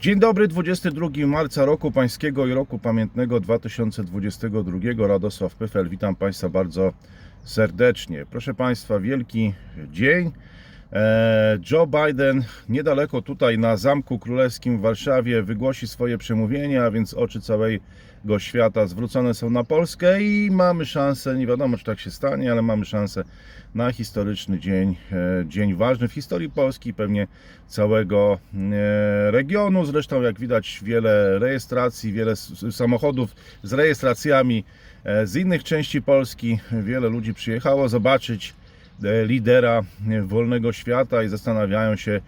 Dzień dobry, 22 marca roku pańskiego i roku pamiętnego 2022. Radosław Pyfel, witam Państwa bardzo serdecznie. Proszę Państwa, wielki dzień. E, Joe Biden niedaleko tutaj na Zamku Królewskim w Warszawie wygłosi swoje przemówienie, a więc oczy całego świata zwrócone są na Polskę i mamy szansę, nie wiadomo czy tak się stanie, ale mamy szansę na historyczny dzień, e, dzień ważny w historii Polski, pewnie całego e, regionu. Zresztą jak widać wiele rejestracji, wiele samochodów z rejestracjami e, z innych części Polski. Wiele ludzi przyjechało zobaczyć lidera wolnego świata i zastanawiają się,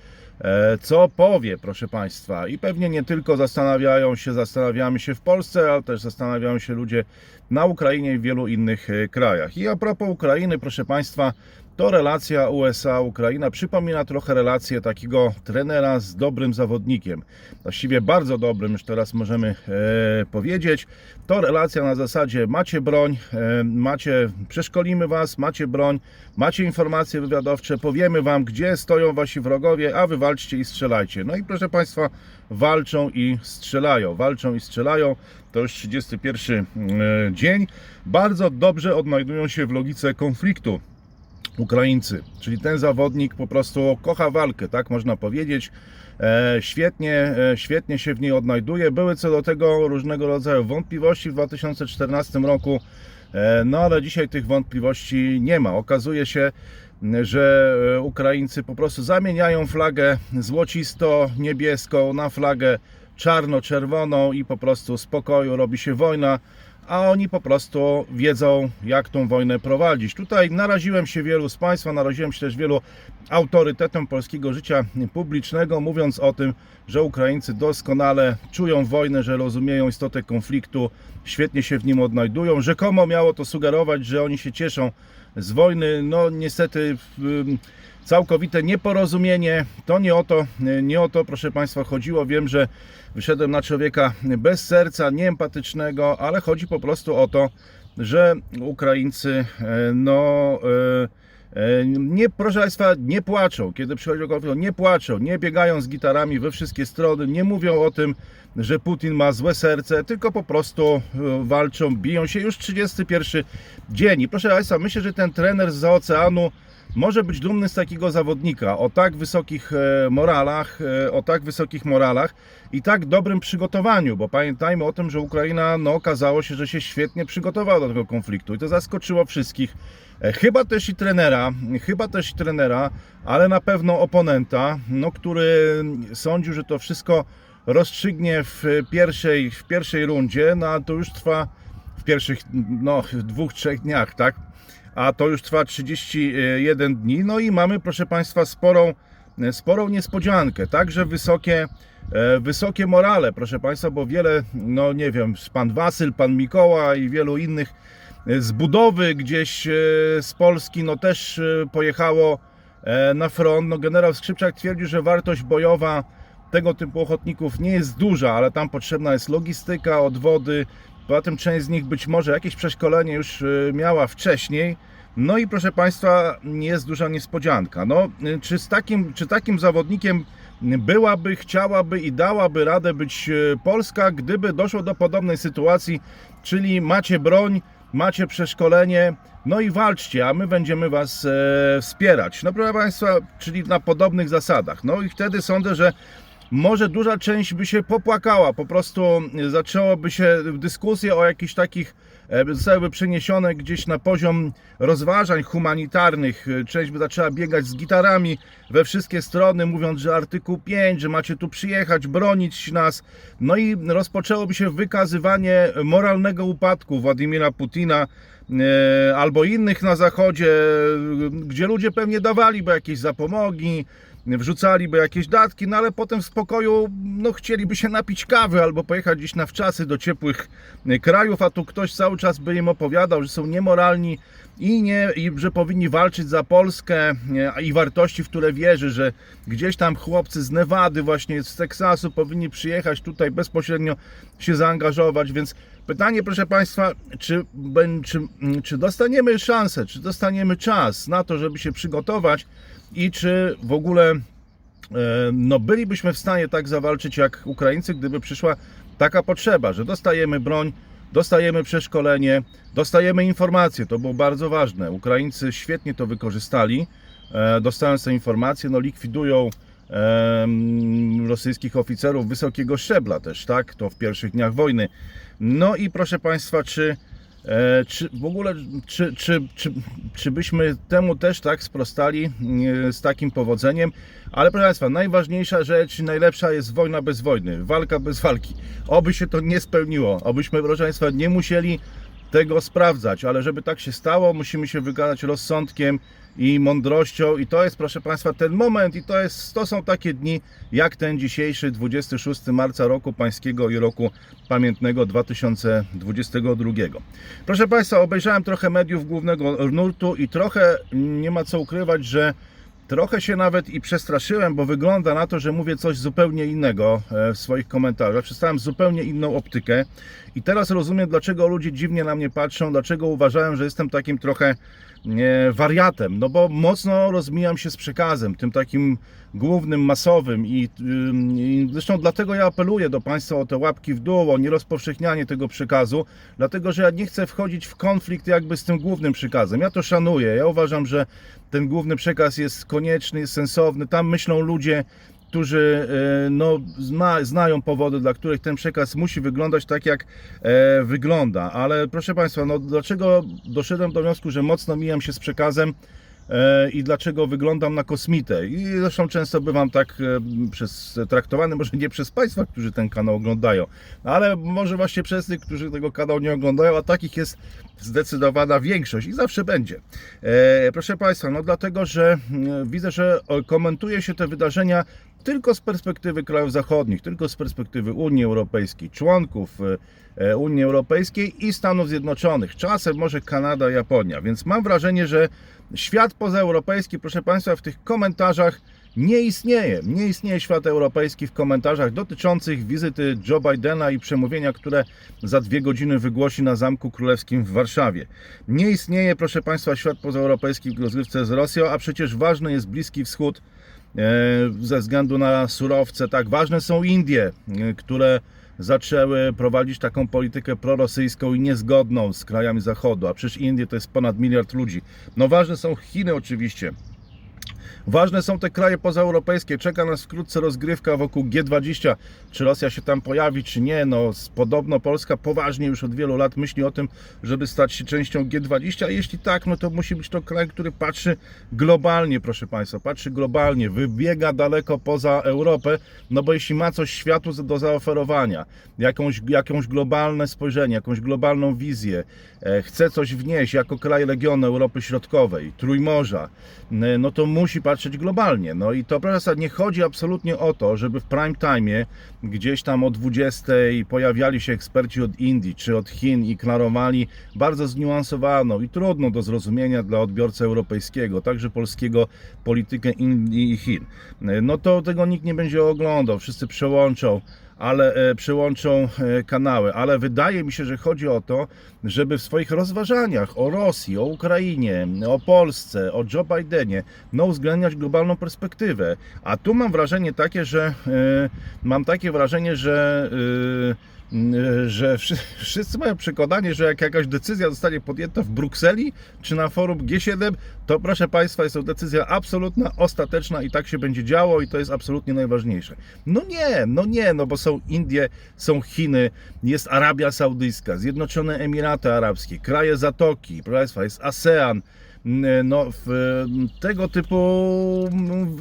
co powie, proszę Państwa. I pewnie nie tylko zastanawiają się, zastanawiamy się w Polsce, ale też zastanawiają się ludzie na Ukrainie i w wielu innych e, krajach. I a propos Ukrainy, proszę Państwa, to relacja USA-Ukraina przypomina trochę relację takiego trenera z dobrym zawodnikiem. Właściwie bardzo dobrym, już teraz możemy e, powiedzieć. To relacja na zasadzie macie broń, e, macie, przeszkolimy was, macie broń, macie informacje wywiadowcze, powiemy wam, gdzie stoją wasi wrogowie, a wy walczcie i strzelajcie. No i proszę Państwa, walczą i strzelają, walczą i strzelają. To już 31 e, dzień. Bardzo dobrze odnajdują się w logice konfliktu. Ukraińcy, czyli ten zawodnik po prostu kocha walkę, tak można powiedzieć. E, świetnie, e, świetnie się w niej odnajduje. Były co do tego różnego rodzaju wątpliwości w 2014 roku, e, no ale dzisiaj tych wątpliwości nie ma. Okazuje się, że e, Ukraińcy po prostu zamieniają flagę złocisto-niebieską na flagę czarno-czerwoną i po prostu spokoju robi się wojna a oni po prostu wiedzą, jak tą wojnę prowadzić. Tutaj naraziłem się wielu z Państwa, naraziłem się też wielu autorytetom polskiego życia publicznego, mówiąc o tym, że Ukraińcy doskonale czują wojnę, że rozumieją istotę konfliktu, świetnie się w nim odnajdują. Rzekomo miało to sugerować, że oni się cieszą z wojny. No niestety całkowite nieporozumienie. To nie o to, nie o to, proszę Państwa, chodziło. Wiem, że wyszedłem na człowieka bez serca, nieempatycznego, ale chodzi po prostu o to, że Ukraińcy, e, no. e, e, Nie, proszę Państwa, nie płaczą, kiedy przychodzi o konflikt, nie płaczą, nie biegają z gitarami we wszystkie strony, nie mówią o tym, że Putin ma złe serce, tylko po prostu e, walczą, biją się już 31 dzień. I proszę Państwa, myślę, że ten trener z oceanu może być dumny z takiego zawodnika o tak wysokich e, moralach, e, o tak wysokich moralach i tak dobrym przygotowaniu, bo pamiętajmy o tym, że Ukraina no, okazało się, że się świetnie przygotowała do tego konfliktu i to zaskoczyło wszystkich. Chyba też i trenera, chyba też i trenera, ale na pewno oponenta, no, który sądził, że to wszystko rozstrzygnie w pierwszej, w pierwszej rundzie, no a to już trwa w pierwszych no, dwóch, trzech dniach, tak? a to już trwa 31 dni. No i mamy, proszę Państwa, sporą, sporą niespodziankę. Także wysokie, e, wysokie morale, proszę Państwa, bo wiele, no nie wiem, pan Wasyl, pan Mikoła i wielu innych e, z budowy gdzieś e, z Polski, no też pojechało na front. No generał Skrzypczak twierdził, że wartość bojowa tego typu ochotników nie jest duża, ale tam potrzebna jest logistyka, odwody. Poza tym część z nich być może jakieś przeszkolenie już y, miała wcześniej. No i proszę Państwa, jest duża niespodzianka. No, y, czy, z takim, czy takim zawodnikiem byłaby, chciałaby i dałaby radę być y, Polska, gdyby doszło do podobnej sytuacji, czyli macie broń, macie przeszkolenie, no i walczcie, a my będziemy Was e, wspierać. No proszę Państwa, czyli na podobnych zasadach. No i wtedy sądzę, że może duża część by się popłakała, po prostu zaczęłoby się dyskusje o jakichś takich, e, zostałyby przeniesione gdzieś na poziom rozważań humanitarnych. Część by zaczęła biegać z gitarami we wszystkie strony, mówiąc, że artykuł 5, że macie tu przyjechać, bronić nas. No i rozpoczęłoby się wykazywanie moralnego upadku Władimira Putina e, albo innych na zachodzie, gdzie ludzie pewnie dawaliby jakieś zapomogi, wrzucaliby jakieś datki, no ale potem w spokoju no, chcieliby się napić kawy albo pojechać gdzieś na wczasy do ciepłych e, krajów, a tu ktoś cały czas by im opowiadał, że są niemoralni i, nie, i że powinni walczyć za Polskę e, i wartości, w które wierzy, że gdzieś tam chłopcy z Nevady, właśnie z Teksasu powinni przyjechać tutaj bezpośrednio się zaangażować, więc pytanie proszę Państwa, czy, czy, czy dostaniemy szansę, czy dostaniemy czas na to, żeby się przygotować i czy w ogóle no bylibyśmy w stanie tak zawalczyć jak Ukraińcy, gdyby przyszła taka potrzeba, że dostajemy broń, dostajemy przeszkolenie, dostajemy informacje. To było bardzo ważne. Ukraińcy świetnie to wykorzystali, e, dostając te informacje, no likwidują em, rosyjskich oficerów wysokiego szczebla też, tak? To w pierwszych dniach wojny. No i proszę Państwa, czy, e, czy w ogóle, czy, czy, czy, czy byśmy temu też tak sprostali e, z takim powodzeniem? Ale proszę Państwa, najważniejsza rzecz, najlepsza jest wojna bez wojny, walka bez walki. Oby się to nie spełniło, obyśmy, proszę Państwa, nie musieli tego sprawdzać, ale żeby tak się stało, musimy się wygadać rozsądkiem i mądrością i to jest, proszę Państwa, ten moment i to, jest, to są takie dni, jak ten dzisiejszy 26 marca roku pańskiego i roku pamiętnego 2022. Proszę Państwa, obejrzałem trochę mediów głównego nurtu i trochę nie ma co ukrywać, że Trochę się nawet i przestraszyłem, bo wygląda na to, że mówię coś zupełnie innego e, w swoich komentarzach. Przedstawiam zupełnie inną optykę i teraz rozumiem, dlaczego ludzie dziwnie na mnie patrzą, dlaczego uważają, że jestem takim trochę wariatem. No bo mocno rozmijam się z przekazem, tym takim głównym, masowym i, i zresztą dlatego ja apeluję do Państwa o te łapki w dół, o nierozpowszechnianie tego przekazu, dlatego że ja nie chcę wchodzić w konflikt jakby z tym głównym przekazem. Ja to szanuję, ja uważam, że ten główny przekaz jest konieczny, jest sensowny. Tam myślą ludzie, którzy e, no, zna, znają powody, dla których ten przekaz musi wyglądać tak, jak e, wygląda. Ale proszę Państwa, no, dlaczego doszedłem do wniosku, że mocno mijam się z przekazem e, i dlaczego wyglądam na kosmitę. I zresztą często bywam tak e, przez, traktowany, może nie przez Państwa, którzy ten kanał oglądają, ale może właśnie przez tych, którzy tego kanału nie oglądają, a takich jest zdecydowana większość i zawsze będzie. E, proszę Państwa, no dlatego, że mm, widzę, że komentuje się te wydarzenia tylko z perspektywy krajów zachodnich, tylko z perspektywy Unii Europejskiej, członków e, Unii Europejskiej i Stanów Zjednoczonych, czasem może Kanada, Japonia. Więc mam wrażenie, że świat pozaeuropejski, proszę Państwa, w tych komentarzach nie istnieje. Nie istnieje świat europejski w komentarzach dotyczących wizyty Joe Bidena i przemówienia, które za dwie godziny wygłosi na Zamku Królewskim w Warszawie. Nie istnieje, proszę Państwa, świat pozaeuropejski w rozgrywce z Rosją, a przecież ważny jest Bliski Wschód e, ze względu na surowce. Tak, ważne są Indie, e, które zaczęły prowadzić taką politykę prorosyjską i niezgodną z krajami Zachodu, a przecież Indie to jest ponad miliard ludzi. No ważne są Chiny oczywiście. Ważne są te kraje pozaeuropejskie. Czeka nas wkrótce rozgrywka wokół G20. Czy Rosja się tam pojawi, czy nie? No, podobno Polska poważnie już od wielu lat myśli o tym, żeby stać się częścią G20. A jeśli tak, no to musi być to kraj, który patrzy globalnie, proszę Państwa. Patrzy globalnie, wybiega daleko poza Europę. No bo jeśli ma coś światu do zaoferowania, jakąś, jakąś globalne spojrzenie, jakąś globalną wizję, e, chce coś wnieść jako kraj regionu Europy Środkowej, Trójmorza, e, no to musi patrzeć globalnie. No i to, proszę nie chodzi absolutnie o to, żeby w prime time gdzieś tam o 20 pojawiali się eksperci od Indii czy od Chin i klarowali bardzo zniuansowaną i trudną do zrozumienia dla odbiorcy europejskiego, także polskiego, politykę Indii i Chin. No to tego nikt nie będzie oglądał, wszyscy przełączą ale e, przełączą e, kanały, ale wydaje mi się, że chodzi o to, żeby w swoich rozważaniach o Rosji, o Ukrainie, o Polsce, o Joe Bidenie, no uwzględniać globalną perspektywę. A tu mam wrażenie takie, że e, mam takie wrażenie, że że wszyscy mają przekonanie, że jak jakaś decyzja zostanie podjęta w Brukseli czy na forum G7, to proszę Państwa, jest to decyzja absolutna, ostateczna i tak się będzie działo i to jest absolutnie najważniejsze. No nie, no nie, no bo są Indie, są Chiny, jest Arabia Saudyjska, Zjednoczone Emiraty Arabskie, kraje Zatoki, proszę Państwa, jest ASEAN, no, tego typu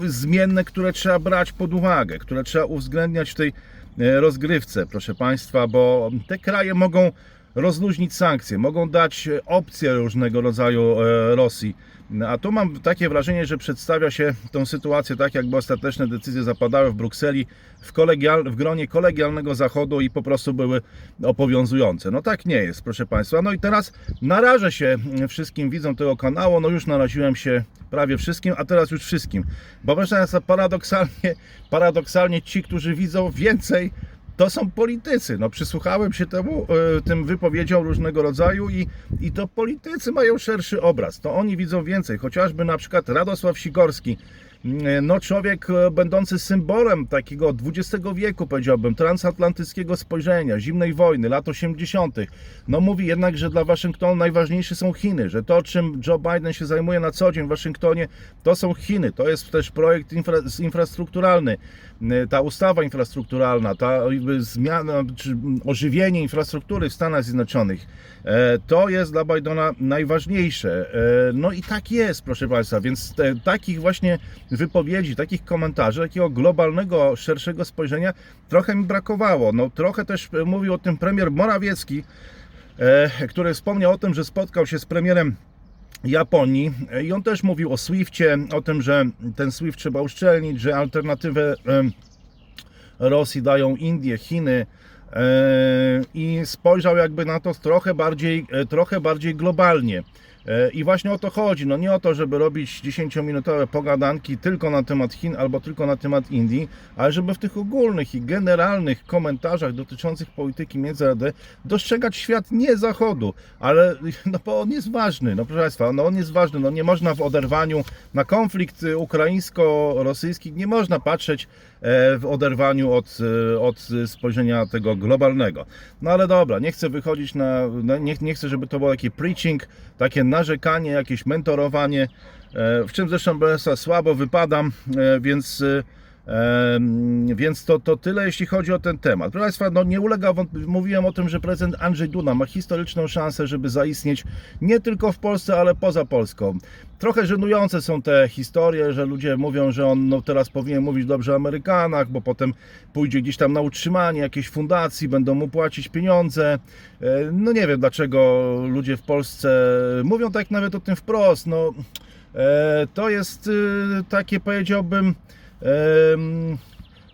zmienne, które trzeba brać pod uwagę, które trzeba uwzględniać w tej E, rozgrywce, proszę Państwa, bo te kraje mogą rozluźnić sankcje, mogą dać opcje różnego rodzaju e, Rosji. A tu mam takie wrażenie, że przedstawia się tą sytuację tak, jakby ostateczne decyzje zapadały w Brukseli w, kolegial, w gronie kolegialnego Zachodu i po prostu były obowiązujące. No tak nie jest, proszę Państwa. No i teraz narażę się wszystkim widzom tego kanału. No już naraziłem się prawie wszystkim, a teraz już wszystkim. Bo proszę Państwa, paradoksalnie, paradoksalnie ci, którzy widzą więcej to są politycy. No, przysłuchałem się temu, e, tym wypowiedziom różnego rodzaju i, i to politycy mają szerszy obraz. To oni widzą więcej. Chociażby na przykład Radosław Sikorski, no człowiek e, będący symbolem takiego XX wieku, powiedziałbym, transatlantyckiego spojrzenia, zimnej wojny, lat 80., no mówi jednak, że dla Waszyngtonu najważniejsze są Chiny, że to, czym Joe Biden się zajmuje na co dzień w Waszyngtonie, to są Chiny, to jest też projekt infra, infrastrukturalny, E, ta ustawa infrastrukturalna, ta zmiana, czy ożywienie infrastruktury w Stanach Zjednoczonych, e, to jest dla Bidena najważniejsze. E, No i tak jest, proszę Państwa, więc te, takich właśnie wypowiedzi, takich komentarzy, takiego globalnego, szerszego spojrzenia trochę mi brakowało. No trochę też mówił o tym premier Morawiecki, e, który wspomniał o tym, że spotkał się z premierem Japonii E, i on też mówił o Swiftie, o tym, że ten Swift trzeba uszczelnić, że alternatywę em, Rosji dają Indie, Chiny e, i spojrzał jakby na to trochę bardziej, e, trochę bardziej globalnie. E, I właśnie o to chodzi. No nie o to, żeby robić 10-minutowe pogadanki tylko na temat Chin albo tylko na temat Indii, ale żeby w tych ogólnych i generalnych komentarzach dotyczących polityki międzynarodowej dostrzegać świat nie Zachodu, ale no bo on jest ważny, no proszę Państwa, no on jest ważny, no nie można w oderwaniu na konflikt ukraińsko-rosyjski, nie można patrzeć w oderwaniu od, e, od spojrzenia tego globalnego. No ale dobra, nie chcę wychodzić na, no nie, nie chcę, żeby to było takie preaching, takie narzekanie, jakieś mentorowanie, e, w czym zresztą BSA słabo wypadam, e, więc e, Więc to, to tyle, jeśli chodzi o ten temat. Proszę Państwa, no nie ulega wątp- mówiłem o tym, że prezydent Andrzej Duda ma historyczną szansę, żeby zaistnieć nie tylko w Polsce, ale poza Polską. Trochę żenujące są te historie, że ludzie mówią, że on no, teraz powinien mówić dobrze o Amerykanach, bo potem pójdzie gdzieś tam na utrzymanie jakiejś fundacji, będą mu płacić pieniądze. No nie wiem, dlaczego ludzie w Polsce mówią tak nawet o tym wprost. No, e, to jest y, takie, powiedziałbym,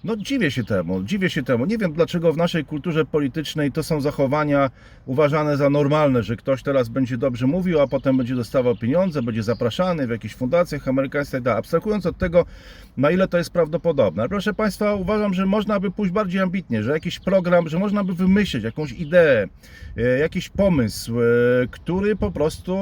No dziwię się temu, dziwię się temu. Nie wiem dlaczego w naszej kulturze politycznej to są zachowania uważane za normalne, że ktoś teraz będzie dobrze mówił, a potem będzie dostawał pieniądze, będzie zapraszany w jakichś fundacjach amerykańskich i tak. Abstrahując od tego, na ile to jest prawdopodobne. Proszę Państwa, uważam, że można by pójść bardziej ambitnie, że jakiś program, że można by wymyślić jakąś ideę, e, jakiś pomysł, e, który po prostu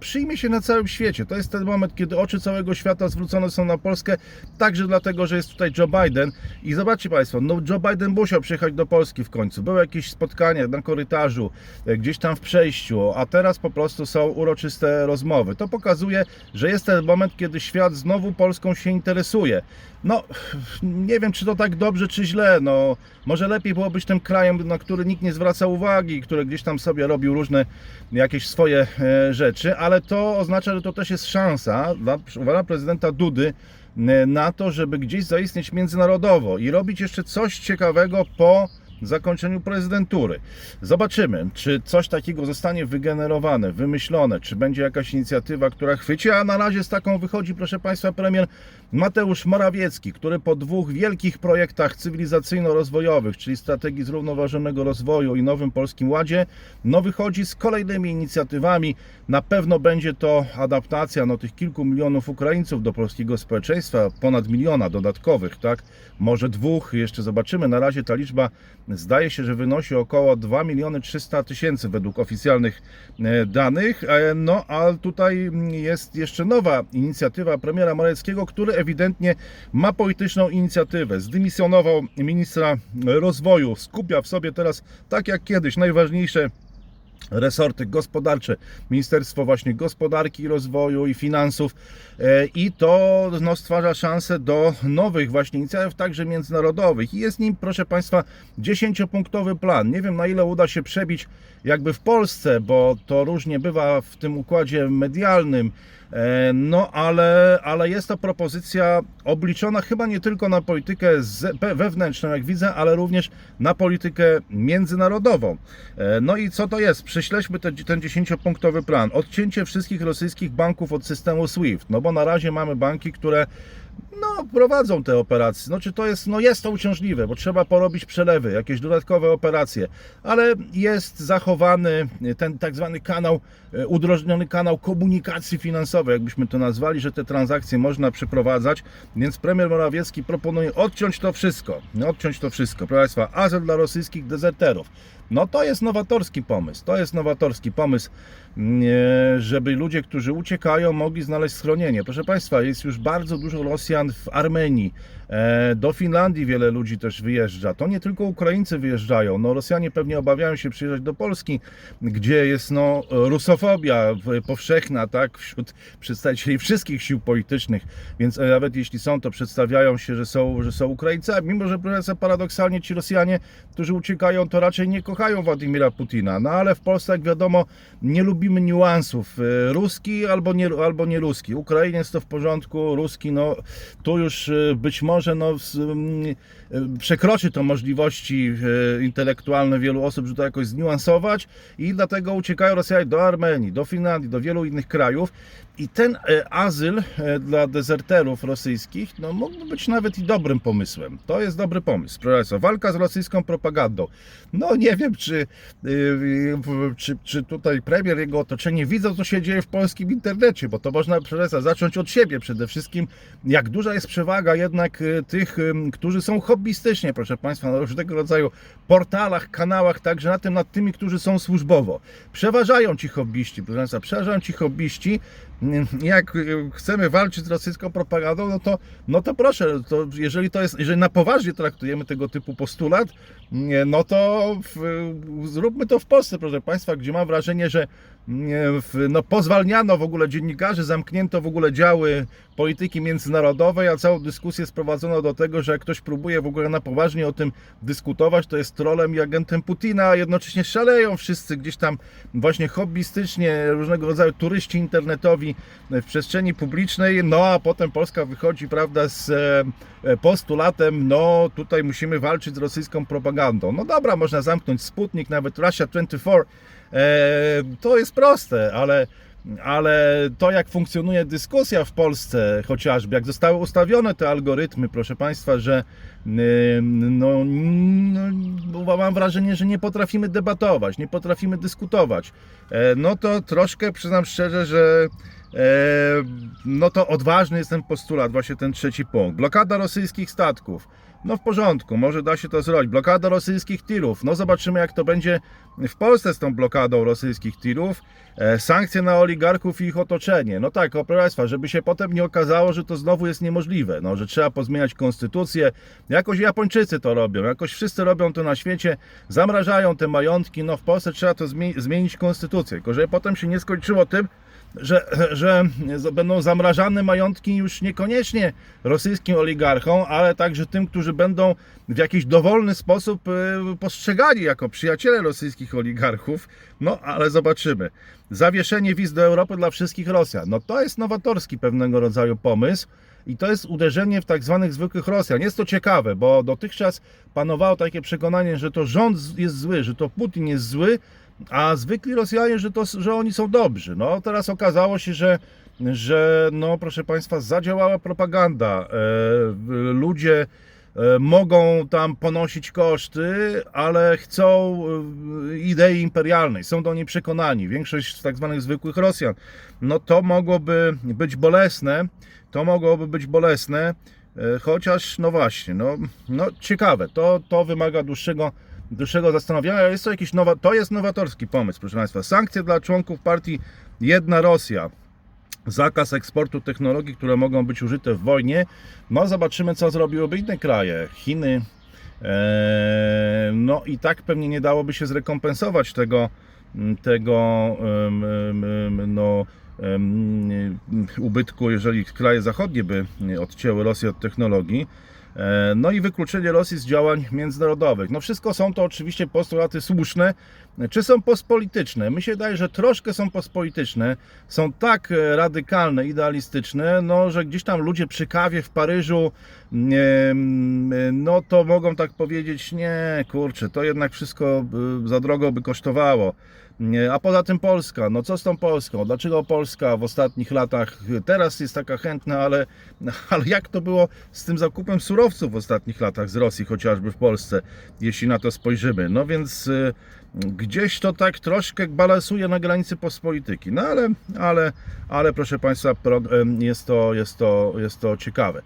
przyjmie się na całym świecie. To jest ten moment, kiedy oczy całego świata zwrócone są na Polskę, także dlatego, że jest tutaj Joe Biden. I zobaczcie Państwo, no Joe Biden musiał przyjechać do Polski w końcu. Były jakieś spotkania na korytarzu, gdzieś tam w przejściu, a teraz po prostu są uroczyste rozmowy. To pokazuje, że jest ten moment, kiedy świat znowu Polską się interesuje. No, nie wiem, czy to tak dobrze, czy źle. No, może lepiej było być tym krajem, na który nikt nie zwraca uwagi, który gdzieś tam sobie robił różne jakieś swoje e, rzeczy, ale to oznacza, że to też jest szansa dla pana prezydenta Dudy e, na to, żeby gdzieś zaistnieć międzynarodowo i robić jeszcze coś ciekawego po zakończeniu prezydentury. Zobaczymy, czy coś takiego zostanie wygenerowane, wymyślone, czy będzie jakaś inicjatywa, która chwyci, a na razie z taką wychodzi, proszę Państwa, premier Mateusz Morawiecki, który po dwóch wielkich projektach cywilizacyjno-rozwojowych, czyli strategii zrównoważonego rozwoju i Nowym Polskim Ładzie, no wychodzi z kolejnymi inicjatywami. Na pewno będzie to adaptacja no, tych kilku milionów Ukraińców do polskiego społeczeństwa, ponad miliona dodatkowych, tak? Może dwóch, jeszcze zobaczymy. Na razie ta liczba zdaje się, że wynosi około 2 miliony 300 tysięcy według oficjalnych e, danych. E, No a tutaj jest jeszcze nowa inicjatywa premiera Morawieckiego, który ewidentnie ma polityczną inicjatywę. Zdymisjonował ministra rozwoju, skupia w sobie teraz, tak jak kiedyś, najważniejsze resorty gospodarcze, Ministerstwo właśnie Gospodarki i Rozwoju i Finansów E, i to no, stwarza szansę do nowych właśnie inicjatyw, także międzynarodowych i jest nim, proszę Państwa, 10-punktowy plan. Nie wiem na ile uda się przebić jakby w Polsce, bo to różnie bywa w tym układzie medialnym, No, ale, ale jest to propozycja obliczona chyba nie tylko na politykę wewnętrzną, jak widzę, ale również na politykę międzynarodową. E, No i co to jest? Prześledźmy te, ten 10-punktowy plan. Odcięcie wszystkich rosyjskich banków od systemu SWIFT. No bo na razie mamy banki, które no, prowadzą te operacje. No, czy to jest, no jest to uciążliwe, bo trzeba porobić przelewy, jakieś dodatkowe operacje, ale jest zachowany ten tak zwany kanał, e, udrożniony kanał komunikacji finansowej, jakbyśmy to nazwali, że te transakcje można przeprowadzać, więc premier Morawiecki proponuje odciąć to wszystko, odciąć to wszystko, proszę Państwa, azyl dla rosyjskich dezerterów. No to jest nowatorski pomysł. To jest nowatorski pomysł, mm, e, żeby ludzie, którzy uciekają, mogli znaleźć schronienie. Proszę Państwa, jest już bardzo dużo Rosjan w Armenii. E, Do Finlandii wiele ludzi też wyjeżdża. To nie tylko Ukraińcy wyjeżdżają. No, Rosjanie pewnie obawiają się przyjeżdżać do Polski, gdzie jest no, rusofobia powszechna tak, wśród przedstawicieli wszystkich sił politycznych. Więc e, nawet jeśli są, to przedstawiają się, że są, że są Ukraińcami. Mimo, że paradoksalnie ci Rosjanie, którzy uciekają, to raczej nie kochają Władimira Putina. No ale w Polsce, jak wiadomo, nie lubimy niuansów. E, Ruski albo nie, albo nie ruski. To w porządku, ruski, no tu już być może no, s- mm, e, przekroczy to możliwości e, intelektualne wielu osób, żeby to jakoś zniuansować i dlatego uciekają Rosjanie do Armenii, do Finlandii, do wielu innych krajów. I ten e, azyl e, dla dezerterów rosyjskich no, mógłby być nawet i dobrym pomysłem. To jest dobry pomysł. Proszę Państwa, walka z rosyjską propagandą. No nie wiem, czy, y, czy, czy tutaj premier, jego otoczenie widzą, co się dzieje w polskim internecie, bo to można proszę Państwa, zacząć od siebie przede wszystkim. Jak duża jest przewaga jednak y, tych, którzy są hobbystycznie, proszę Państwa, na różnego rodzaju portalach, kanałach, także na tym, nad tymi, którzy są służbowo. Przeważają ci hobbyści, proszę Państwa, przeważają ci hobbyści. Jak y, chcemy walczyć z rosyjską propagandą, no to, no to proszę, to jeżeli to jest, jeżeli na poważnie traktujemy tego typu postulat, no to w, zróbmy to w Polsce, proszę Państwa, gdzie mam wrażenie, że w, no, pozwalniano w ogóle dziennikarzy, zamknięto w ogóle działy polityki międzynarodowej, a całą dyskusję sprowadzono do tego, że jak ktoś próbuje w ogóle na poważnie o tym dyskutować, to jest trolem i agentem Putina, a jednocześnie szaleją wszyscy gdzieś tam właśnie hobbystycznie, różnego rodzaju turyści internetowi w przestrzeni publicznej, no a potem Polska wychodzi, prawda, z e, postulatem, no tutaj musimy walczyć z rosyjską propagandą. No dobra, można zamknąć Sputnik, nawet Russia 24, e, to jest proste, ale ale to, jak funkcjonuje dyskusja w Polsce, chociażby, jak zostały ustawione te algorytmy, proszę Państwa, że y, no, no, mam wrażenie, że nie potrafimy debatować, nie potrafimy dyskutować. E, No to troszkę przyznam szczerze, że no to odważny jest ten postulat, właśnie ten trzeci punkt. Blokada rosyjskich statków. No w porządku, może da się to zrobić. Blokada rosyjskich tirów. No zobaczymy, jak to będzie w Polsce z tą blokadą rosyjskich tirów. E, sankcje na oligarchów i ich otoczenie. No tak, o, Państwa, żeby się potem nie okazało, że to znowu jest niemożliwe. No, że trzeba pozmieniać konstytucję. Jakoś Japończycy to robią, jakoś wszyscy robią to na świecie. Zamrażają te majątki. No w Polsce trzeba to zmie- zmienić konstytucję. Tylko, żeby potem się nie skończyło tym, że, że będą zamrażane majątki już niekoniecznie rosyjskim oligarchom, ale także tym, którzy będą w jakiś dowolny sposób y, postrzegani jako przyjaciele rosyjskich oligarchów. No, ale zobaczymy. Zawieszenie wiz do Europy dla wszystkich Rosjan. No to jest nowatorski pewnego rodzaju pomysł. I to jest uderzenie w tak zwanych zwykłych Rosjan. Jest to ciekawe, bo dotychczas panowało takie przekonanie, że to rząd jest zły, że to Putin jest zły, a zwykli Rosjanie, że, to, że oni są dobrzy. No teraz okazało się, że, że no proszę Państwa, zadziałała propaganda. E, ludzie e, mogą tam ponosić koszty, ale chcą e, idei imperialnej, są do niej przekonani. Większość tak zwanych zwykłych Rosjan. No to mogłoby być bolesne, to mogłoby być bolesne, chociaż no właśnie, no, no ciekawe, to, to wymaga dłuższego dłuższego zastanowienia. Jest to jakiś nowa, to jest nowatorski pomysł, proszę Państwa. Sankcje dla członków partii Jedna Rosja. Zakaz eksportu technologii, które mogą być użyte w wojnie. No, zobaczymy, co zrobiłyby inne kraje. Chiny. Eee, no i tak pewnie nie dałoby się zrekompensować tego, tego em, em, no, ubytku, jeżeli kraje zachodnie by odcięły Rosję od technologii. E, No i wykluczenie Rosji z działań międzynarodowych. No wszystko są to oczywiście postulaty słuszne, czy są postpolityczne. Mi się wydaje, że troszkę są postpolityczne, są tak e, radykalne, idealistyczne, no, że gdzieś tam ludzie przy kawie w Paryżu, em, no to mogą tak powiedzieć, nie, kurczę, to jednak wszystko y, za drogo by kosztowało. A poza tym Polska, no co z tą Polską? Dlaczego Polska w ostatnich latach teraz jest taka chętna, ale, ale jak to było z tym zakupem surowców w ostatnich latach z Rosji, chociażby w Polsce, jeśli na to spojrzymy? No więc y, gdzieś to tak troszkę balansuje na granicy postpolityki. No ale, ale, ale proszę Państwa, jest to, jest to, jest to ciekawe.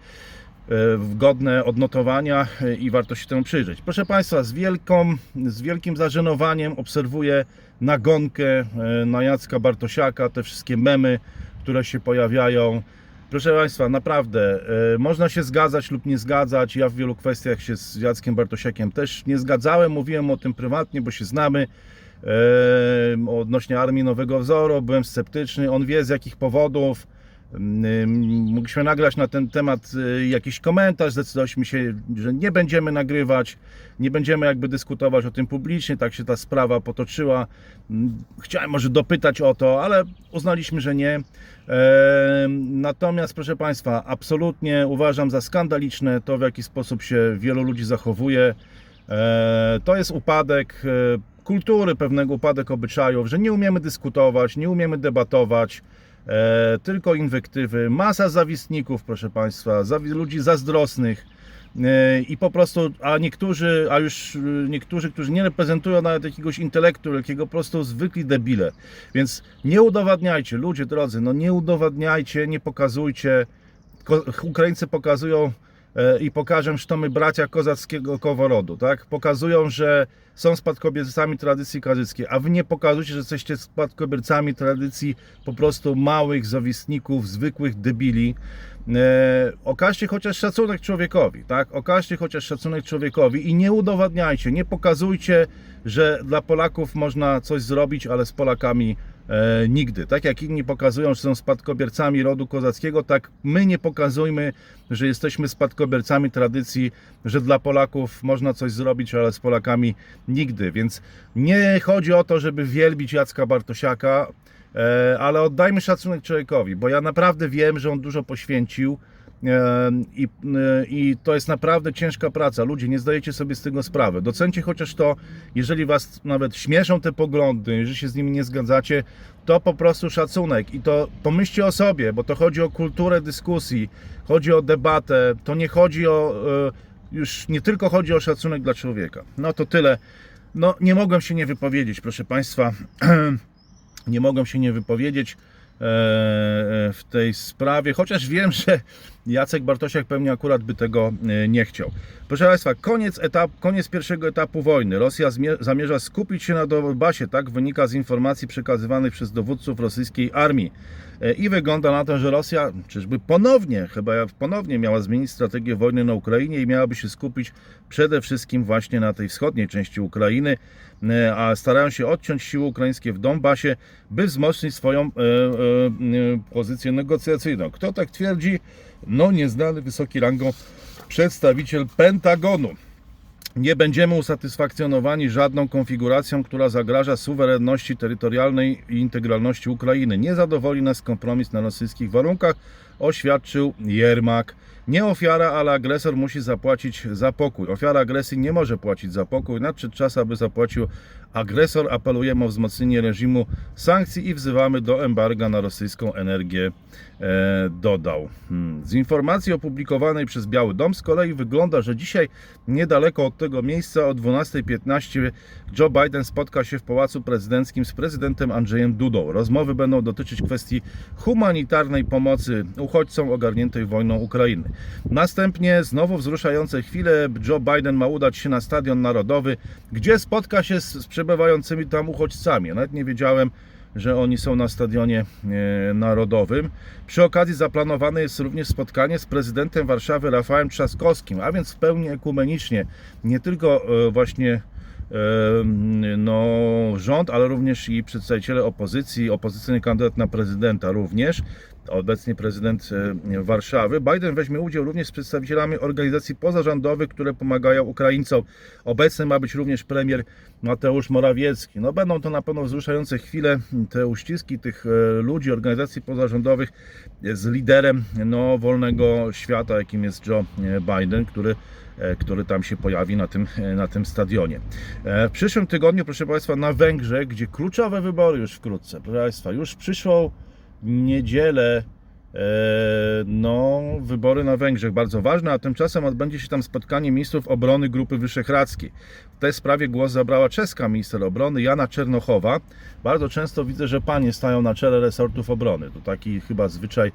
Godne odnotowania e, i warto się temu przyjrzeć. Proszę Państwa, z, wielką, z wielkim zażenowaniem obserwuję nagonkę e, na Jacka Bartosiaka, te wszystkie memy, które się pojawiają. Proszę Państwa, naprawdę, e, można się zgadzać lub nie zgadzać. Ja w wielu kwestiach się z Jackiem Bartosiakiem też nie zgadzałem, mówiłem o tym prywatnie, bo się znamy. E, odnośnie Armii Nowego Wzoru, byłem sceptyczny, on wie z jakich powodów. Mogliśmy nagrać na ten temat y, jakiś komentarz, zdecydowaliśmy się, że nie będziemy nagrywać, nie będziemy jakby dyskutować o tym publicznie, tak się ta sprawa potoczyła. Chciałem może dopytać o to, ale uznaliśmy, że nie. Natomiast, proszę Państwa, absolutnie uważam za skandaliczne to, w jaki sposób się wielu ludzi zachowuje. E, To jest upadek e, kultury, pewnego upadek obyczajów, że nie umiemy dyskutować, nie umiemy debatować, e, tylko inwektywy, masa zawistników, proszę Państwa, ludzi zazdrosnych e, i po prostu, a niektórzy, a już e, niektórzy, którzy nie reprezentują nawet jakiegoś intelektu, jakiego po prostu zwykli debile. Więc nie udowadniajcie, ludzie drodzy, no nie udowadniajcie, nie pokazujcie. Ukraińcy pokazują i pokażę, że to my bracia kozackiego koworodu, tak? Pokazują, że są spadkobiercami tradycji kazyckiej, a wy nie pokazujecie, że jesteście spadkobiercami tradycji po prostu małych zawistników, zwykłych debili. E, okażcie chociaż szacunek człowiekowi, tak? Okażcie chociaż szacunek człowiekowi i nie udowadniajcie, nie pokazujcie, że dla Polaków można coś zrobić, ale z Polakami e, nigdy. Tak jak inni pokazują, że są spadkobiercami rodu kozackiego, tak my nie pokazujmy, że jesteśmy spadkobiercami tradycji, że dla Polaków można coś zrobić, ale z Polakami nigdy. Więc nie chodzi o to, żeby wielbić Jacka Bartosiaka, e, ale oddajmy szacunek człowiekowi, bo ja naprawdę wiem, że on dużo poświęcił. I, e, I to jest naprawdę ciężka praca. Ludzie, nie zdajecie sobie z tego sprawy. Docencie chociaż to, jeżeli was nawet śmieszą te poglądy, że się z nimi nie zgadzacie, to po prostu szacunek. I to pomyślcie o sobie, bo to chodzi o kulturę dyskusji, chodzi o debatę, to nie chodzi o. e, Już nie tylko chodzi o szacunek dla człowieka. No to tyle. No, nie mogłem się nie wypowiedzieć, proszę Państwa. nie mogłem się nie wypowiedzieć e, w tej sprawie, chociaż wiem, że Jacek Bartosiak pewnie akurat by tego e, nie chciał. Proszę Państwa, koniec, etap, koniec pierwszego etapu wojny. Rosja zamierza skupić się na Donbasie, tak wynika z informacji przekazywanych przez dowódców rosyjskiej armii. E, I wygląda na to, że Rosja czyżby ponownie, chyba ponownie miała zmienić strategię wojny na Ukrainie i miałaby się skupić przede wszystkim właśnie na tej wschodniej części Ukrainy, e, a starają się odciąć siły ukraińskie w Donbasie, by wzmocnić swoją e, e, pozycję negocjacyjną. Kto tak twierdzi? No nieznany wysoki rangą przedstawiciel Pentagonu. Nie będziemy usatysfakcjonowani żadną konfiguracją, która zagraża suwerenności terytorialnej i integralności Ukrainy. Nie zadowoli nas kompromis na rosyjskich warunkach, oświadczył Jermak. Nie ofiara, ale agresor musi zapłacić za pokój. Ofiara agresji nie może płacić za pokój. Nadszedł czas, aby zapłacił agresor. Apelujemy o wzmocnienie reżimu sankcji i wzywamy do embarga na rosyjską energię, e, dodał. Hmm. Z informacji opublikowanej przez Biały Dom z kolei wygląda, że dzisiaj niedaleko od tego miejsca o 12.15 Joe Biden spotka się w Pałacu Prezydenckim z prezydentem Andrzejem Dudą. Rozmowy będą dotyczyć kwestii humanitarnej pomocy uchodźcom ogarniętej wojną Ukrainy. Następnie znowu wzruszające chwile Joe Biden ma udać się na Stadion Narodowy, gdzie spotka się z, z przebywającymi tam uchodźcami. Ja nawet nie wiedziałem, że oni są na stadionie e, narodowym. Przy okazji zaplanowane jest również spotkanie z prezydentem Warszawy Rafałem Trzaskowskim, a więc w pełni ekumenicznie, nie tylko e, właśnie e, no, rząd, ale również i przedstawiciele opozycji, opozycyjny kandydat na prezydenta również, obecnie prezydent e, Warszawy. Biden weźmie udział również z przedstawicielami organizacji pozarządowych, które pomagają Ukraińcom. Obecny ma być również premier Mateusz Morawiecki. No, będą to na pewno wzruszające chwile, te uściski tych e, ludzi, organizacji pozarządowych z liderem no, wolnego świata, jakim jest Joe Biden, który e, który tam się pojawi na tym, e, na tym stadionie. E, W przyszłym tygodniu, proszę Państwa, na Węgrzech, gdzie kluczowe wybory już wkrótce, proszę Państwa, już przyszłą niedzielę e, no, wybory na Węgrzech bardzo ważne, a tymczasem odbędzie się tam spotkanie ministrów obrony Grupy Wyszehradzkiej. W tej sprawie głos zabrała czeska minister obrony Jana Czernochowa. Bardzo często widzę, że panie stają na czele resortów obrony. To taki chyba zwyczaj,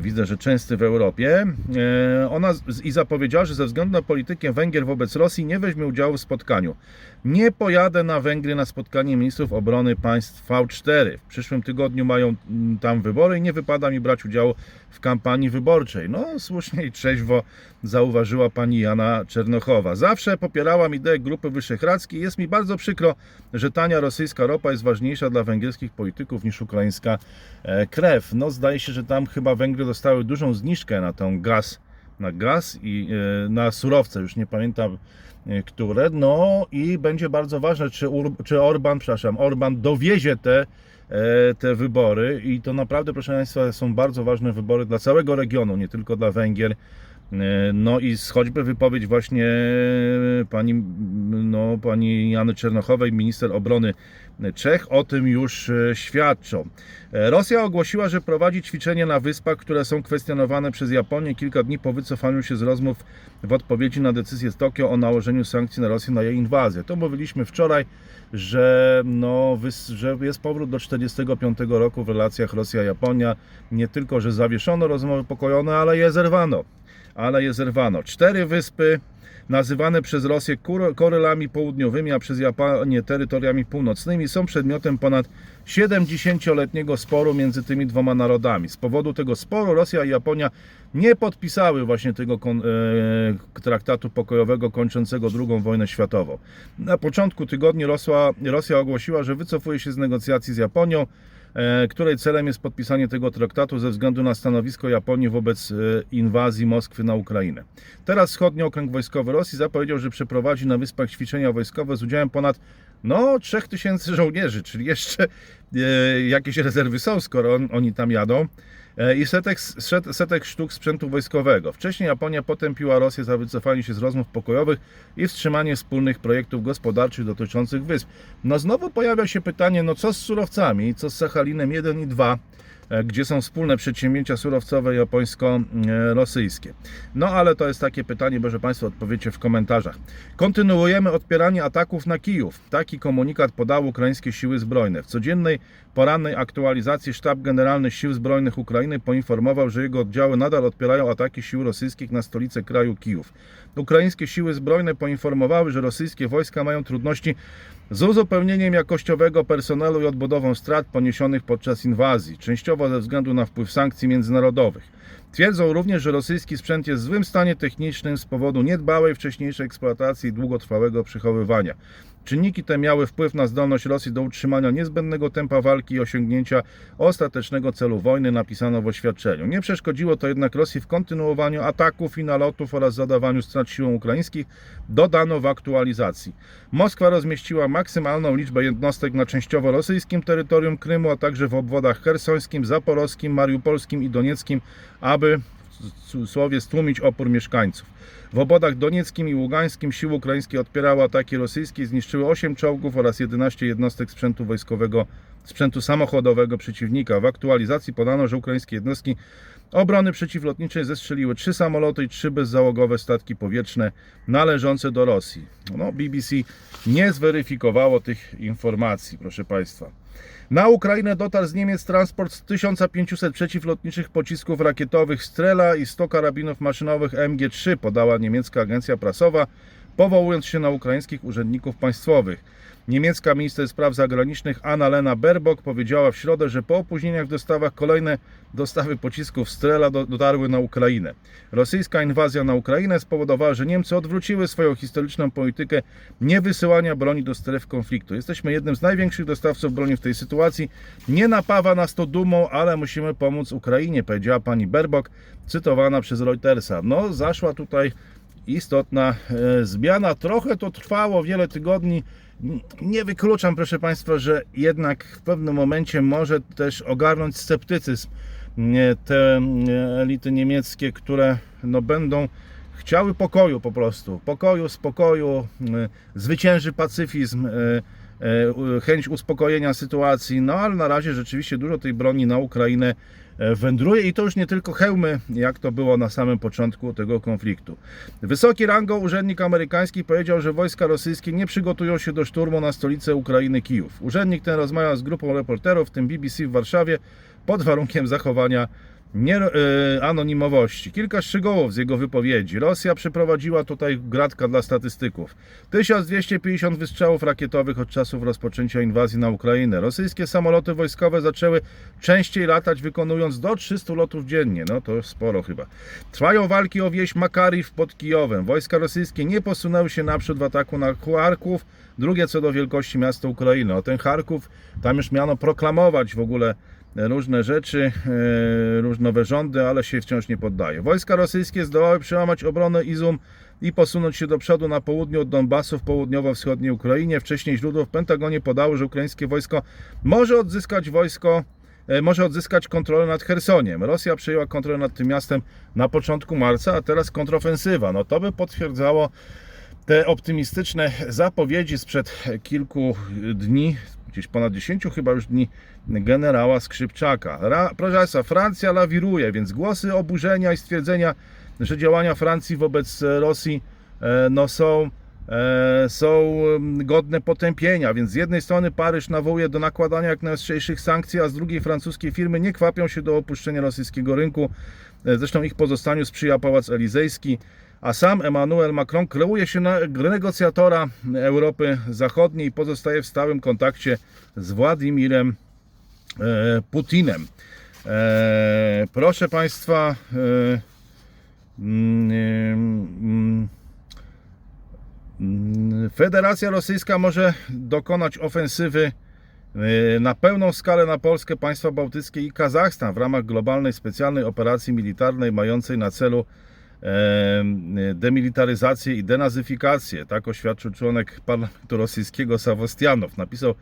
widzę, że częsty w Europie. E, Ona i zapowiedziała, że ze względu na politykę Węgier wobec Rosji nie weźmie udziału w spotkaniu. Nie pojadę na Węgry na spotkanie ministrów obrony państw V4. W przyszłym tygodniu mają mm, tam wybory i nie wypada mi brać udziału w kampanii wyborczej. No, słusznie i trzeźwo zauważyła pani Jana Czernochowa. Zawsze popierałam ideę Grupy Wyszehradzkiej. Jest mi bardzo przykro, że tania rosyjska ropa jest ważniejsza dla węgierskich polityków niż ukraińska e, krew. No, zdaje się, że tam chyba Węgry dostały dużą zniżkę na tą gaz, na gaz i e, na surowce. Już nie pamiętam e, które. No i będzie bardzo ważne, czy, Ur- czy Orban, przepraszam, Orban dowiezie te, te wybory i to naprawdę, proszę Państwa, są bardzo ważne wybory dla całego regionu, nie tylko dla Węgier. E, No i choćby wypowiedź właśnie pani, no, pani Jany Czernochowej, minister obrony Czech, o tym już e, świadczą. E, Rosja ogłosiła, że prowadzi ćwiczenia na wyspach, które są kwestionowane przez Japonię kilka dni po wycofaniu się z rozmów w odpowiedzi na decyzję z Tokio o nałożeniu sankcji na Rosję na jej inwazję. To mówiliśmy wczoraj, że, no, że jest powrót do 1945 roku w relacjach Rosja-Japonia. Nie tylko, że zawieszono rozmowy pokojowe, ale je zerwano. Ale je zerwano. Cztery wyspy nazywane przez Rosję Korylami Południowymi, a przez Japonię terytoriami północnymi, są przedmiotem ponad 70-letniego sporu między tymi dwoma narodami. Z powodu tego sporu Rosja i Japonia nie podpisały właśnie tego e, traktatu pokojowego kończącego II wojnę światową. Na początku tygodnia Rosja, ogłosiła, że wycofuje się z negocjacji z Japonią, której celem jest podpisanie tego traktatu ze względu na stanowisko Japonii wobec e, inwazji Moskwy na Ukrainę. Teraz Wschodni Okręg Wojskowy Rosji zapowiedział, że przeprowadzi na wyspach ćwiczenia wojskowe z udziałem ponad no, 3000 żołnierzy, czyli jeszcze e, jakieś rezerwy są, skoro on, oni tam jadą. E, I setek, set- setek sztuk sprzętu wojskowego. Wcześniej Japonia potępiła Rosję za wycofanie się z rozmów pokojowych i wstrzymanie wspólnych projektów gospodarczych dotyczących wysp. No znowu pojawia się pytanie, no co z surowcami, co z Sachalinem 1 i 2, e, gdzie są wspólne przedsięwzięcia surowcowe japońsko-rosyjskie. No ale to jest takie pytanie, może Państwo odpowiecie w komentarzach. Kontynuujemy odpieranie ataków na Kijów. Taki komunikat podały ukraińskie siły zbrojne. W codziennej porannej aktualizacji Sztab Generalny Sił Zbrojnych Ukrainy poinformował, że jego oddziały nadal odpierają ataki sił rosyjskich na stolicę kraju Kijów. Ukraińskie siły zbrojne poinformowały, że rosyjskie wojska mają trudności z uzupełnieniem jakościowego personelu i odbudową strat poniesionych podczas inwazji, częściowo ze względu na wpływ sankcji międzynarodowych. Twierdzą również, że rosyjski sprzęt jest w złym stanie technicznym z powodu niedbałej wcześniejszej eksploatacji i długotrwałego przechowywania. Czynniki te miały wpływ na zdolność Rosji do utrzymania niezbędnego tempa walki i osiągnięcia ostatecznego celu wojny, napisano w oświadczeniu. Nie przeszkodziło to jednak Rosji w kontynuowaniu ataków i nalotów oraz zadawaniu strat siłom ukraińskich, dodano w aktualizacji. Moskwa rozmieściła maksymalną liczbę jednostek na częściowo rosyjskim terytorium Krymu, a także w obwodach hersońskim, zaporowskim, mariupolskim i donieckim, aby w cudzysłowie stłumić opór mieszkańców. W obwodach donieckim i ługańskim siły ukraińskie odpierały ataki rosyjskie, zniszczyły 8 czołgów oraz 11 jednostek sprzętu wojskowego, sprzętu samochodowego przeciwnika. W aktualizacji podano, że ukraińskie jednostki obrony przeciwlotniczej zestrzeliły 3 samoloty i 3 bezzałogowe statki powietrzne należące do Rosji. No, BBC nie zweryfikowało tych informacji, proszę Państwa. Na Ukrainę dotarł z Niemiec transport z 1500 przeciwlotniczych pocisków rakietowych Strela i 100 karabinów maszynowych MG3, podała niemiecka agencja prasowa, powołując się na ukraińskich urzędników państwowych. Niemiecka minister spraw zagranicznych Anna-Lena Baerbock powiedziała w środę, że po opóźnieniach w dostawach kolejne dostawy pocisków Strela do, dotarły na Ukrainę. Rosyjska inwazja na Ukrainę spowodowała, że Niemcy odwróciły swoją historyczną politykę niewysyłania broni do stref konfliktu. Jesteśmy jednym z największych dostawców broni w tej sytuacji. Nie napawa nas to dumą, ale musimy pomóc Ukrainie, powiedziała pani Baerbock, cytowana przez Reutersa. No, zaszła tutaj istotna e, zmiana. Trochę to trwało, wiele tygodni. Nie wykluczam, proszę Państwa, że jednak w pewnym momencie może też ogarnąć sceptycyzm te elity niemieckie, które no, będą chciały pokoju po prostu. Pokoju, spokoju, e, zwycięży pacyfizm, e, chęć uspokojenia sytuacji. No ale na razie rzeczywiście dużo tej broni na Ukrainę wędruje i to już nie tylko hełmy, jak to było na samym początku tego konfliktu. Wysoki rango urzędnik amerykański powiedział, że wojska rosyjskie nie przygotują się do szturmu na stolicę Ukrainy Kijów. Urzędnik ten rozmawiał z grupą reporterów, w tym BBC w Warszawie, pod warunkiem zachowania nie, e, anonimowości. Kilka szczegółów z jego wypowiedzi. Rosja przeprowadziła tutaj gratka dla statystyków. 1250 wystrzałów rakietowych od czasów rozpoczęcia inwazji na Ukrainę. Rosyjskie samoloty wojskowe zaczęły częściej latać, wykonując do 300 lotów dziennie. No to sporo chyba. Trwają walki o wieś Makariw pod Kijowem. Wojska rosyjskie nie posunęły się naprzód w ataku na Charków. Drugie co do wielkości miasta Ukrainy. O ten Charków tam już miano proklamować w ogóle różne rzeczy, e, różne rządy, ale się wciąż nie poddaje. Wojska rosyjskie zdołały przełamać obronę Izum i posunąć się do przodu na południu od Donbasu w południowo-wschodniej Ukrainie. Wcześniej źródło w Pentagonie podało, że ukraińskie wojsko może odzyskać wojsko e, może odzyskać kontrolę nad Chersoniem. Rosja przejęła kontrolę nad tym miastem na początku marca, a teraz kontrofensywa. No to by potwierdzało te optymistyczne zapowiedzi sprzed kilku dni, gdzieś ponad 10 chyba już dni generała Skrzypczaka. Ra, proszę Państwa, Francja lawiruje, więc głosy oburzenia i stwierdzenia, że działania Francji wobec Rosji e, no, są, e, są mm, godne potępienia. Więc z jednej strony Paryż nawołuje do nakładania jak najostrzejszych sankcji, a z drugiej francuskie firmy nie kwapią się do opuszczenia rosyjskiego rynku. E, Zresztą ich pozostaniu sprzyja Pałac Elizejski a sam Emmanuel Macron kreuje się na negocjatora Europy Zachodniej i pozostaje w stałym kontakcie z Władimirem e, Putinem. E, proszę Państwa, e, mm, mm, Federacja Rosyjska może dokonać ofensywy na pełną skalę na Polskę, państwa bałtyckie i Kazachstan w ramach globalnej specjalnej operacji militarnej mającej na celu demilitaryzację i denazyfikację. Tak oświadczył członek parlamentu rosyjskiego Sawostianow. Napisał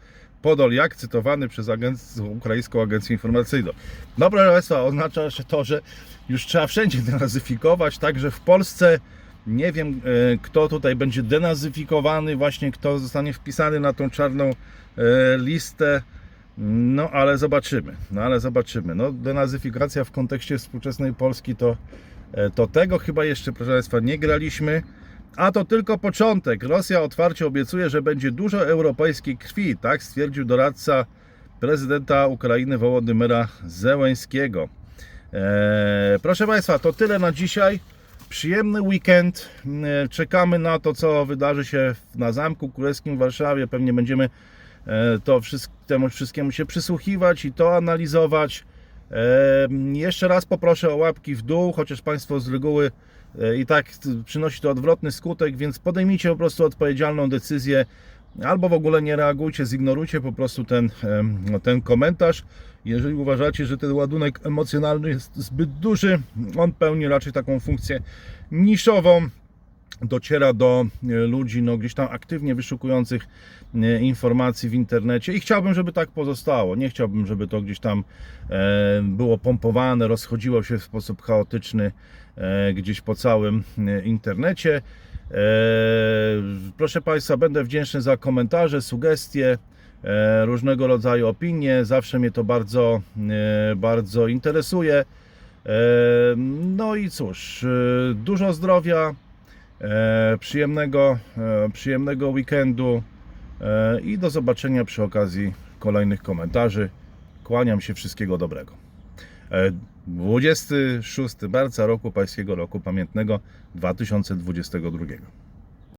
Podoliak, cytowany przez agencję, ukraińską agencję informacyjną. No proszę Państwa, oznacza że to, że już trzeba wszędzie denazyfikować, także w Polsce nie wiem, e, kto tutaj będzie denazyfikowany, właśnie kto zostanie wpisany na tą czarną e, listę. No, ale zobaczymy. No, ale zobaczymy. No, denazyfikacja w kontekście współczesnej Polski to, to tego chyba jeszcze, proszę Państwa, nie graliśmy. A to tylko początek. Rosja otwarcie obiecuje, że będzie dużo europejskiej krwi, tak stwierdził doradca prezydenta Ukrainy Wołodymyra Zełęńskiego. Eee, proszę Państwa, to tyle na dzisiaj. Przyjemny weekend. Eee, Czekamy na to, co wydarzy się na Zamku Królewskim w Warszawie. Pewnie będziemy e, to wszystko, temu wszystkiemu się przysłuchiwać i to analizować. Jeszcze raz poproszę o łapki w dół, chociaż Państwo z reguły e, i tak przynosi to odwrotny skutek, więc podejmijcie po prostu odpowiedzialną decyzję albo w ogóle nie reagujcie, zignorujcie po prostu ten, ten komentarz. Jeżeli uważacie, że ten ładunek emocjonalny jest zbyt duży, on pełni raczej taką funkcję niszową, dociera do e, ludzi no, gdzieś tam aktywnie wyszukujących e, informacji w internecie i chciałbym, żeby tak pozostało. Nie chciałbym, żeby to gdzieś tam e, było pompowane, rozchodziło się w sposób chaotyczny gdzieś po całym internecie. Proszę Państwa, będę wdzięczny za komentarze, sugestie, różnego rodzaju opinie. Zawsze mnie to bardzo, bardzo interesuje. No i cóż, dużo zdrowia, przyjemnego, e, przyjemnego weekendu e, i do zobaczenia przy okazji kolejnych komentarzy. Kłaniam się wszystkiego dobrego. E, 26 marca roku pańskiego roku pamiętnego 2022.